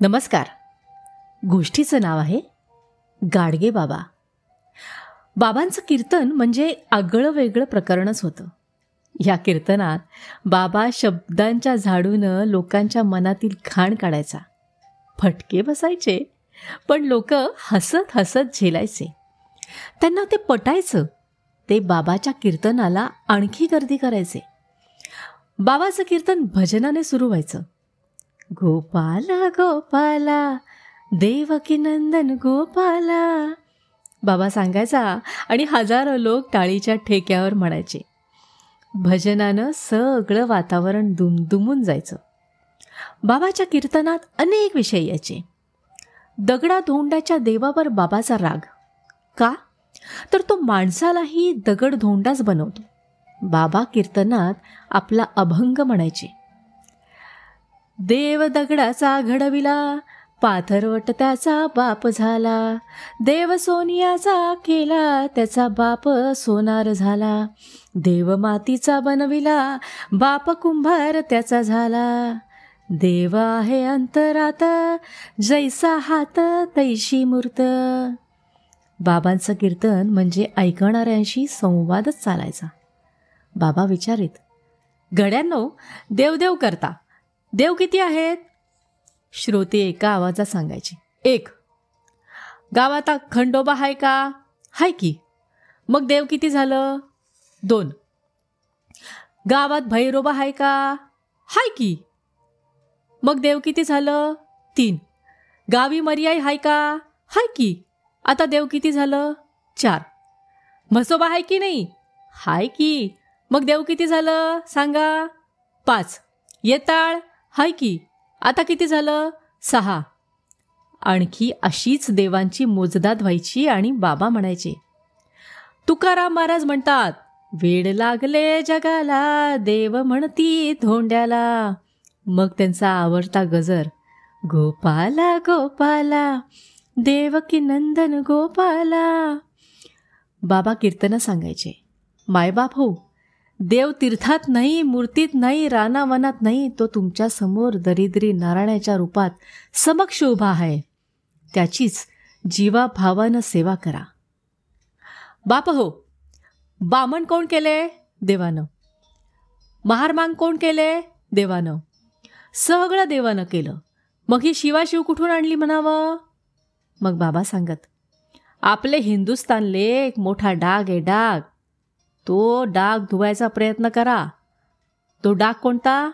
नमस्कार. गोष्टीचं नाव आहे गाडगे बाबा. बाबांचं कीर्तन म्हणजे आगळं वेगळं प्रकरणच होतं. या कीर्तनात बाबा शब्दांच्या झाडूनं लोकांच्या मनातील घाण काढायचा. फटके बसायचे पण लोक हसत हसत झेलायचे. त्यांना ते पटायचं ते बाबाच्या कीर्तनाला आणखी गर्दी करायचे. बाबाचं कीर्तन भजनाने सुरू व्हायचं. गोपाला गोपाला देवकीनंदन गोपाला बाबा सांगायचा आणि हजारो लोक टाळीच्या ठेक्यावर म्हणायचे. भजनानं सगळं वातावरण दुमदुमून जायचं. बाबाच्या कीर्तनात अनेक विषय यायचे. दगडा धोंडाच्या देवावर बाबाचा राग. का? तर तो माणसालाही दगड धोंडाच बनवतो. बाबा कीर्तनात आपला अभंग म्हणायचे. देव दगडाचा घडविला पाथरवट त्याचा बाप झाला देव सोनियाचा केला त्याचा बाप सोनार झाला देव मातीचा बनविला बाप कुंभार त्याचा झाला. देव आहे अंतरात जैसा हात तैशी मूर्त. बाबांचं कीर्तन म्हणजे ऐकणाऱ्यांशी संवादच चालायचा. बाबा विचारित गड्यांनो देवदेव करता. देव किती आहेत? श्रोते एका आवाजात सांगायचे. एक. गावात खंडोबा आहे का? हाय की. मग देव किती झालं? दोन. गावात भैरोबा आहे का? हाय की. मग देव किती झालं? तीन. गावी मर्याई हाय का? हाय की. आता देव किती झालं? चार. म्हसोबा आहे की नाही? हाय की. मग देव किती झालं? सांगा. पाच. येताळ हाय की. आता किती झालं? सहा. आणखी अशीच देवांची मोजदाद व्हायची आणि बाबा म्हणायचे तुकाराम महाराज म्हणतात वेड लागले जगाला देव म्हणती धोंड्याला. मग त्यांचा आवडता गजर गोपाला गोपाला देवकी नंदन गोपाला. बाबा कीर्तन सांगायचे मायबाप हो देव तीर्थात नाही मूर्तीत नाही रानावनात नाही तो तुमच्यासमोर दरिद्री नारायणाच्या रूपात समक्ष उभा आहे. त्याचीच जीवाभावानं सेवा करा. बाप हो बामण कोण केले देवानं? महारमांग कोण केले देवानं? सगळं देवानं केलं. मग ही शिवाशिव कुठून आणली म्हणावं? मग बाबा सांगत आपले हिंदुस्तानले एक मोठा डाग आहे डाग. तो डाग धुवायचा प्रयत्न करा. तो डाग कोणता?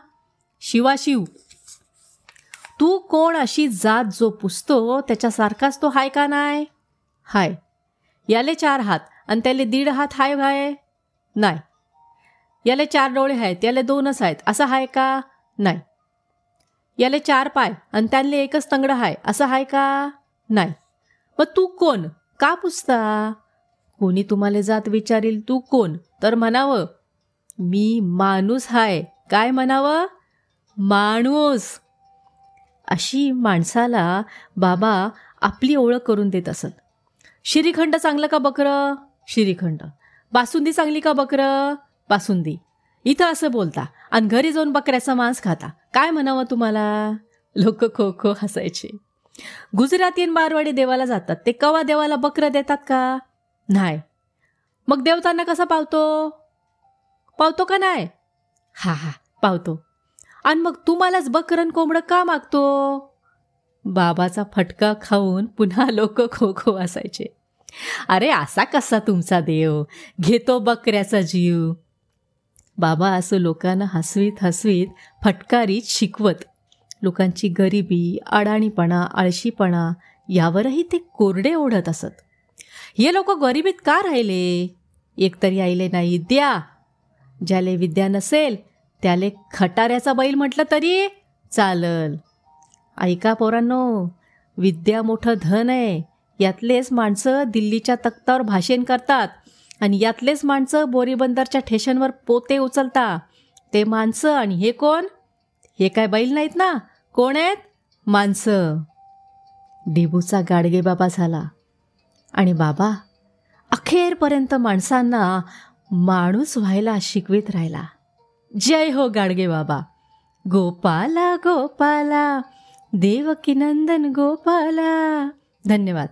शिवाशिव तू कोण अशी जात जो पुसतो त्याच्यासारखाच तो हाय का नाही हाय. याले चार हात आणि त्याले दीड हात हाय हाय नाही याले चार डोळे आहेत याले दोनच आहेत असं हाय का? नाही याले चार पाय आणि त्यांना एकच तंगडं हाय असं हाय का? नाही मग तू कोण? का पुसता? कोणी तुम्हाला जात विचारील? तू कोण? तर म्हणावं मी माणूस हाय. काय म्हणावं? माणूस. अशी माणसाला बाबा आपली ओळख करून देत असत. श्रीखंड चांगलं का बकरं? श्रीखंड. बासुंदी चांगली का बकरं? बासुंदी. इथं असं बोलता आणि घरी जाऊन बकऱ्याचा मांस खाता. काय म्हणावं तुम्हाला? लोक खो खो हसायचे. गुजरातीन मारवाडी देवाला जातात. ते कवा देवाला बकरं देतात का? नाही. मग देवतांना कसा पावतो? पावतो का नाही? हा हा पावतो. आणि मग तुम्हालाच बकरन कोंबडं का मागतो? बाबाचा फटका खाऊन पुन्हा लोक खो खो असायचे. अरे असा कसा तुमचा देव? घेतो बकऱ्याचा जीव. बाबा असं लोकांना हसवीत हसवीत फटकारीत शिकवत. लोकांची गरिबी अडाणीपणा आळशीपणा यावरही ते कोरडे ओढत असत. हे लोक गरिबीत का राहिले? एकतरी आईले नाही द्या. ज्याले विद्या नसेल त्याले खटाऱ्याचा बैल म्हटलं तरी चालल. ऐका पोरांनो विद्या मोठं धन आहे. यातलेच माणसं दिल्लीच्या तख्तावर भाषण करतात आणि यातलेच माणसं बोरीबंदरच्या ठेशनवर पोते उचलता. ते माणसं आणि हे कोण? हे काय बैल नाहीत ना? कोण आहेत? माणसं. डेबूचा गाडगे बाबा झाला. आणि बाबा अखेरपर्यंत माणसांना माणूस व्हायला शिकवित राहिला. जय हो गाडगे बाबा. गोपाला गोपाला. देवकीनंदन गोपाला. धन्यवाद.